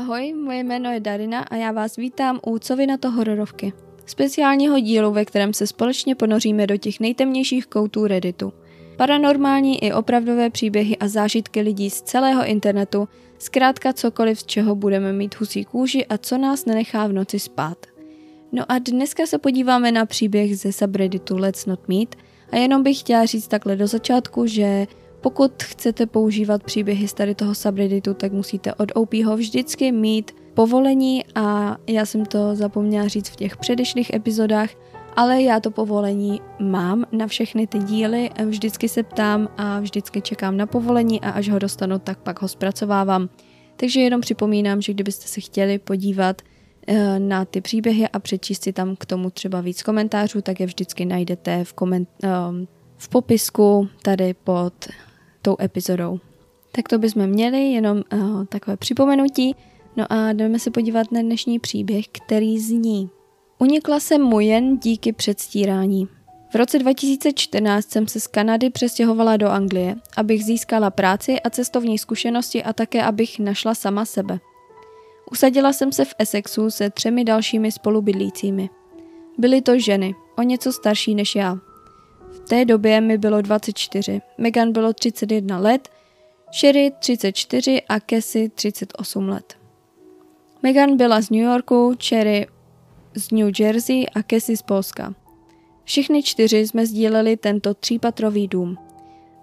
Ahoj, moje jméno je Darina a já vás vítám u Co na to hororovky. Speciálního dílu, ve kterém se společně ponoříme do těch nejtemnějších koutů Redditu. Paranormální i opravdové příběhy a zážitky lidí z celého internetu, zkrátka cokoliv, z čeho budeme mít husí kůži a co nás nenechá v noci spát. No a dneska se podíváme na příběh ze subredditu Let's Not Meet a jenom bych chtěla říct takhle do začátku, že pokud chcete používat příběhy z tady toho subredditu, tak musíte od OPho vždycky mít povolení a já jsem to zapomněla říct v těch předešlých epizodách, ale já to povolení mám na všechny ty díly, vždycky se ptám a vždycky čekám na povolení a až ho dostanu, tak pak ho zpracovávám. Takže jenom připomínám, že kdybyste se chtěli podívat eh, na ty příběhy a přečíst si tam k tomu třeba víc komentářů, tak je vždycky najdete v, koment- ehm, v popisku tady pod tou epizodou. Tak to bychom měli, jenom uh, takové připomenutí. No a jdeme se podívat na dnešní příběh, který zní. Unikla jsem mu jen díky předstírání. V roce 2014 jsem se z Kanady přestěhovala do Anglie, abych získala práci a cestovní zkušenosti a také abych našla sama sebe. Usadila jsem se v Essexu se třemi dalšími spolubydlícími. Byly to ženy, o něco starší než já. V té době mi bylo 24, Megan bylo 31 let, Sherry 34 a Cassie 38 let. Megan byla z New Yorku, Cherry z New Jersey a Cassie z Polska. Všichni čtyři jsme sdíleli tento třípatrový dům.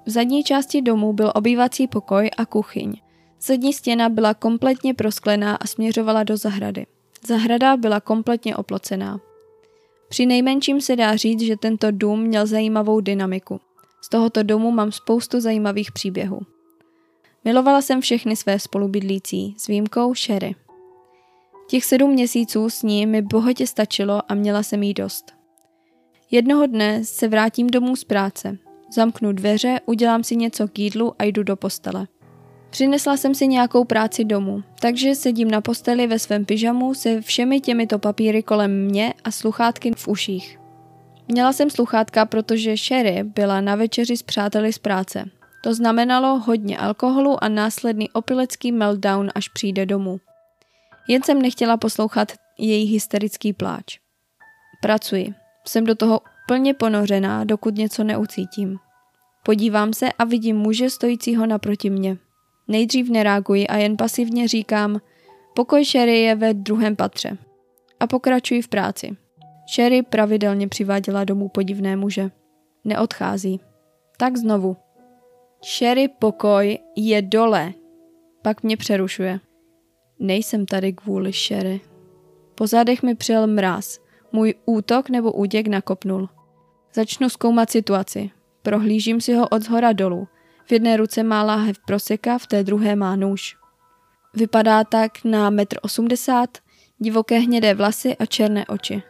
V zadní části domu byl obývací pokoj a kuchyň. Zadní stěna byla kompletně prosklená a směřovala do zahrady. Zahrada byla kompletně oplocená. Při nejmenším se dá říct, že tento dům měl zajímavou dynamiku. Z tohoto domu mám spoustu zajímavých příběhů. Milovala jsem všechny své spolubydlící, s výjimkou Sherry. Těch sedm měsíců s ní mi bohatě stačilo a měla jsem jí dost. Jednoho dne se vrátím domů z práce. Zamknu dveře, udělám si něco k jídlu a jdu do postele. Přinesla jsem si nějakou práci domů, takže sedím na posteli ve svém pyžamu se všemi těmito papíry kolem mě a sluchátky v uších. Měla jsem sluchátka, protože Sherry byla na večeři s přáteli z práce. To znamenalo hodně alkoholu a následný opilecký meltdown, až přijde domů. Jen jsem nechtěla poslouchat její hysterický pláč. Pracuji. Jsem do toho plně ponořená, dokud něco neucítím. Podívám se a vidím muže stojícího naproti mě. Nejdřív nereaguji a jen pasivně říkám, pokoj Sherry je ve druhém patře. A pokračuji v práci. Sherry pravidelně přiváděla domů podivné muže. Neodchází. Tak znovu. Sherry pokoj je dole. Pak mě přerušuje. Nejsem tady kvůli Sherry. Po zádech mi přijel mráz. Můj útok nebo úděk nakopnul. Začnu zkoumat situaci. Prohlížím si ho od zhora dolů. V jedné ruce má láhev proseka, v té druhé má nůž. Vypadá tak na metr osmdesát, divoké hnědé vlasy a černé oči.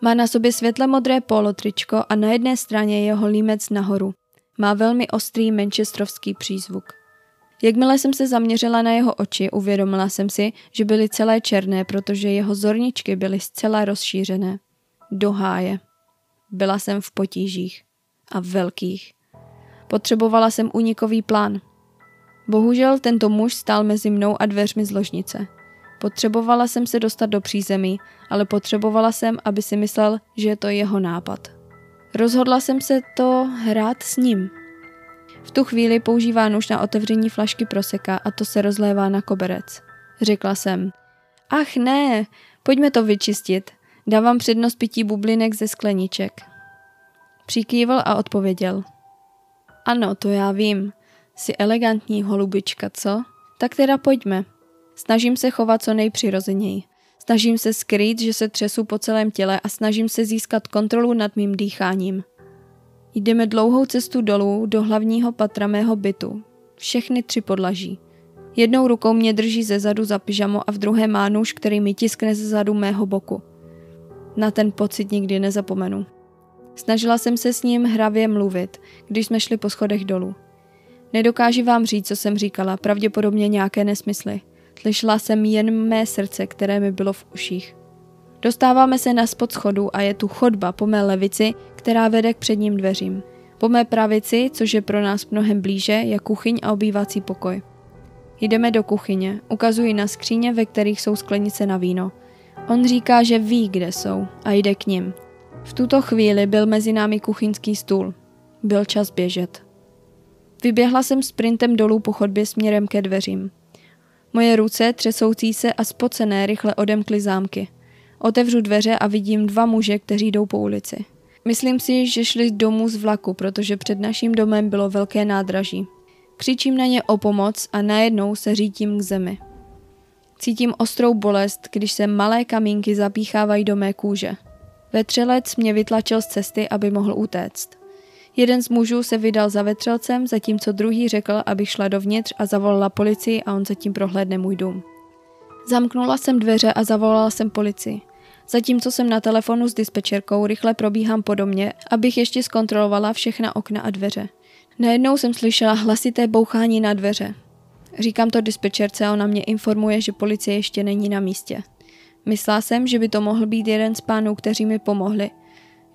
Má na sobě světle modré polotričko a na jedné straně je jeho límec nahoru. Má velmi ostrý manchesterovský přízvuk. Jakmile jsem se zaměřila na jeho oči, uvědomila jsem si, že byly celé černé, protože jeho zorničky byly zcela rozšířené. Do háje. Byla jsem v potížích. A velkých. Potřebovala jsem únikový plán. Bohužel tento muž stál mezi mnou a dveřmi z ložnice. Potřebovala jsem se dostat do přízemí, ale potřebovala jsem, aby si myslel, že je to jeho nápad. Rozhodla jsem se to hrát s ním. V tu chvíli používá nůž na otevření flašky proseka a to se rozlévá na koberec. Řekla jsem, ach ne, pojďme to vyčistit. Dávám přednost pití bublinek ze skleniček. Přikývl a odpověděl. Ano, to já vím. Jsi elegantní holubička, co? Tak teda pojďme. Snažím se chovat co nejpřirozeněji. Snažím se skrýt, že se třesu po celém těle a snažím se získat kontrolu nad mým dýcháním. Jdeme dlouhou cestu dolů do hlavního patra mého bytu. Všechny tři podlaží. Jednou rukou mě drží ze zadu za pyžamo a v druhé má nůž, který mi tiskne ze zadu mého boku. Na ten pocit nikdy nezapomenu. Snažila jsem se s ním hravě mluvit, když jsme šli po schodech dolů. Nedokáži vám říct, co jsem říkala, pravděpodobně nějaké nesmysly. Slyšela jsem jen mé srdce, které mi bylo v uších. Dostáváme se na spod schodu a je tu chodba po mé levici, která vede k předním dveřím. Po mé pravici, což je pro nás mnohem blíže, je kuchyň a obývací pokoj. Jdeme do kuchyně, ukazuji na skříně, ve kterých jsou sklenice na víno. On říká, že ví, kde jsou a jde k ním. V tuto chvíli byl mezi námi kuchyňský stůl. Byl čas běžet. Vyběhla jsem sprintem dolů po chodbě směrem ke dveřím. Moje ruce, třesoucí se a spocené, rychle odemkly zámky. Otevřu dveře a vidím dva muže, kteří jdou po ulici. Myslím si, že šli domů z vlaku, protože před naším domem bylo velké nádraží. Křičím na ně o pomoc a najednou se řítím k zemi. Cítím ostrou bolest, když se malé kamínky zapíchávají do mé kůže. Vetřelec mě vytlačil z cesty, aby mohl utéct. Jeden z mužů se vydal za vetřelcem, zatímco druhý řekl, abych šla dovnitř a zavolala policii a on zatím prohlédne můj dům. Zamknula jsem dveře a zavolala jsem policii. Zatímco jsem na telefonu s dispečerkou, rychle probíhám po domě, abych ještě zkontrolovala všechna okna a dveře. Najednou jsem slyšela hlasité bouchání na dveře. Říkám to dispečerce a ona mě informuje, že policie ještě není na místě. Myslela jsem, že by to mohl být jeden z pánů, kteří mi pomohli.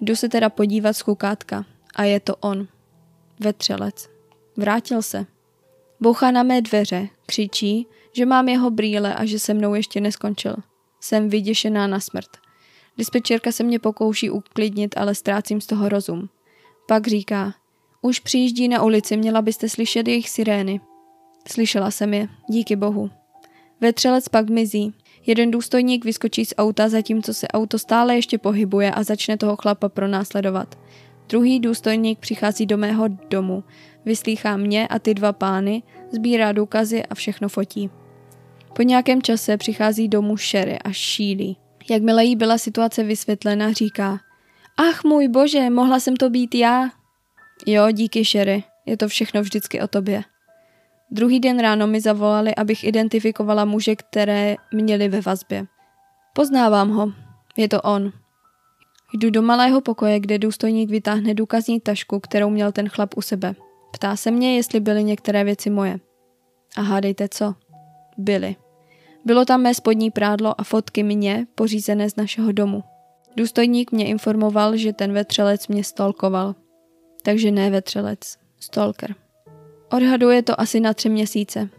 Jdu se teda podívat z kukátka. A je to on. Vetřelec. Vrátil se. Bouchá na mé dveře, křičí, že mám jeho brýle a že se mnou ještě neskončil. Jsem vyděšená na smrt. Dispečerka se mě pokouší uklidnit, ale ztrácím z toho rozum. Pak říká, už přijíždí na ulici, měla byste slyšet jejich sirény. Slyšela jsem je, díky bohu. Vetřelec pak mizí. Jeden důstojník vyskočí z auta, zatímco se auto stále ještě pohybuje a začne toho chlapa pronásledovat. Druhý důstojník přichází do mého domu, vyslýchá mě a ty dva pány, sbírá důkazy a všechno fotí. Po nějakém čase přichází domů Sherry a šílí. Jakmile jí byla situace vysvětlena, říká Ach můj bože, mohla jsem to být já. Jo, díky Sherry, je to všechno vždycky o tobě. Druhý den ráno mi zavolali, abych identifikovala muže, které měli ve vazbě. Poznávám ho. Je to on. Jdu do malého pokoje, kde důstojník vytáhne důkazní tašku, kterou měl ten chlap u sebe. Ptá se mě, jestli byly některé věci moje. A hádejte co? Byly. Bylo tam mé spodní prádlo a fotky mě, pořízené z našeho domu. Důstojník mě informoval, že ten vetřelec mě stolkoval. Takže ne vetřelec, stalker. Odhaduje to asi na tři měsíce.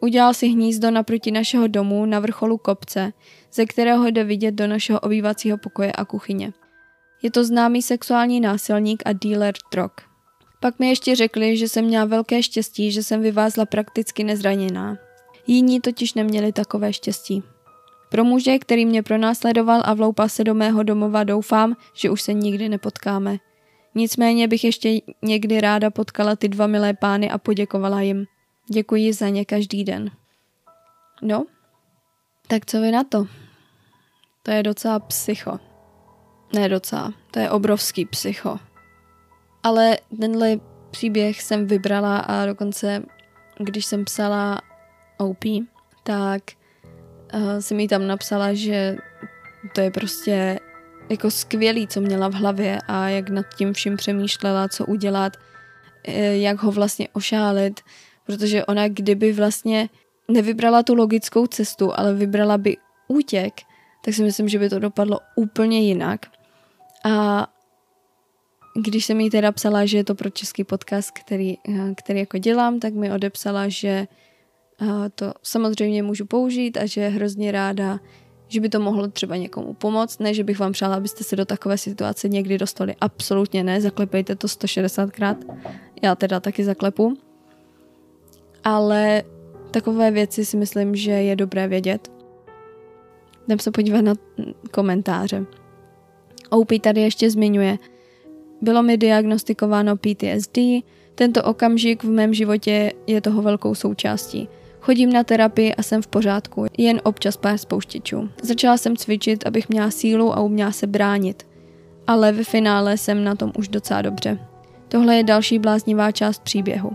Udělal si hnízdo naproti našeho domu na vrcholu kopce, ze kterého jde vidět do našeho obývacího pokoje a kuchyně. Je to známý sexuální násilník a dealer drog. Pak mi ještě řekli, že jsem měla velké štěstí, že jsem vyvázla prakticky nezraněná. Jiní totiž neměli takové štěstí. Pro muže, který mě pronásledoval a vloupal se do mého domova, doufám, že už se nikdy nepotkáme. Nicméně bych ještě někdy ráda potkala ty dva milé pány a poděkovala jim. Děkuji za ně každý den. No, tak co vy na to? To je docela psycho. Ne docela, to je obrovský psycho. Ale tenhle příběh jsem vybrala a dokonce, když jsem psala OP, tak uh, jsem jí tam napsala, že to je prostě jako skvělý, co měla v hlavě a jak nad tím vším přemýšlela, co udělat, eh, jak ho vlastně ošálit, protože ona kdyby vlastně nevybrala tu logickou cestu, ale vybrala by útěk, tak si myslím, že by to dopadlo úplně jinak. A když jsem jí teda psala, že je to pro český podcast, který, eh, který jako dělám, tak mi odepsala, že eh, to samozřejmě můžu použít a že je hrozně ráda, že by to mohlo třeba někomu pomoct. Ne, že bych vám přála, abyste se do takové situace někdy dostali. Absolutně ne, zaklepejte to 160krát. Já teda taky zaklepu. Ale takové věci si myslím, že je dobré vědět. Jdem se podívat na komentáře. OP tady ještě zmiňuje. Bylo mi diagnostikováno PTSD, tento okamžik v mém životě je toho velkou součástí. Chodím na terapii a jsem v pořádku, jen občas pár spouštěčů. Začala jsem cvičit, abych měla sílu a uměla se bránit. Ale ve finále jsem na tom už docela dobře. Tohle je další bláznivá část příběhu.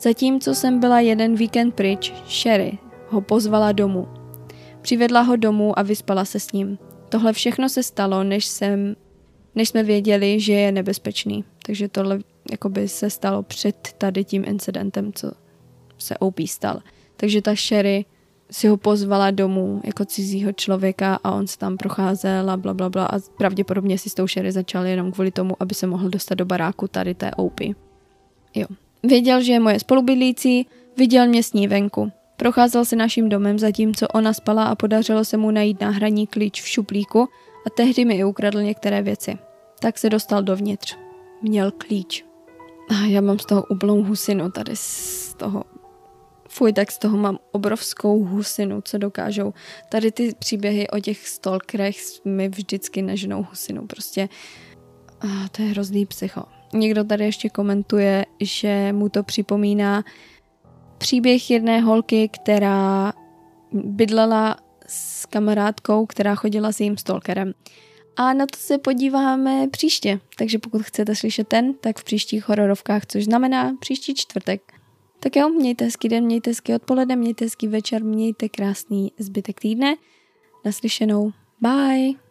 Zatímco jsem byla jeden víkend pryč, Sherry ho pozvala domů. Přivedla ho domů a vyspala se s ním. Tohle všechno se stalo, než, jsem, než jsme věděli, že je nebezpečný. Takže tohle jakoby se stalo před tady tím incidentem, co se OP stal. Takže ta Sherry si ho pozvala domů jako cizího člověka a on se tam procházel a bla, bla, bla a pravděpodobně si s tou Sherry začal jenom kvůli tomu, aby se mohl dostat do baráku tady té OP. Jo. Věděl, že je moje spolubydlící, viděl mě s ní venku. Procházel se naším domem, zatímco ona spala a podařilo se mu najít náhradní klíč v šuplíku a tehdy mi i ukradl některé věci. Tak se dostal dovnitř. Měl klíč. A já mám z toho úplnou husinu tady z toho. Fuj, tak z toho mám obrovskou husinu, co dokážou. Tady ty příběhy o těch stalkerech mi vždycky neženou husinu. Prostě a to je hrozný psycho. Někdo tady ještě komentuje, že mu to připomíná příběh jedné holky, která bydlela s kamarádkou, která chodila s jejím stalkerem. A na to se podíváme příště. Takže pokud chcete slyšet ten, tak v příštích hororovkách, což znamená příští čtvrtek. Tak jo, mějte hezký den, mějte hezký odpoledne, mějte hezký večer, mějte krásný zbytek týdne. Naslyšenou. Bye!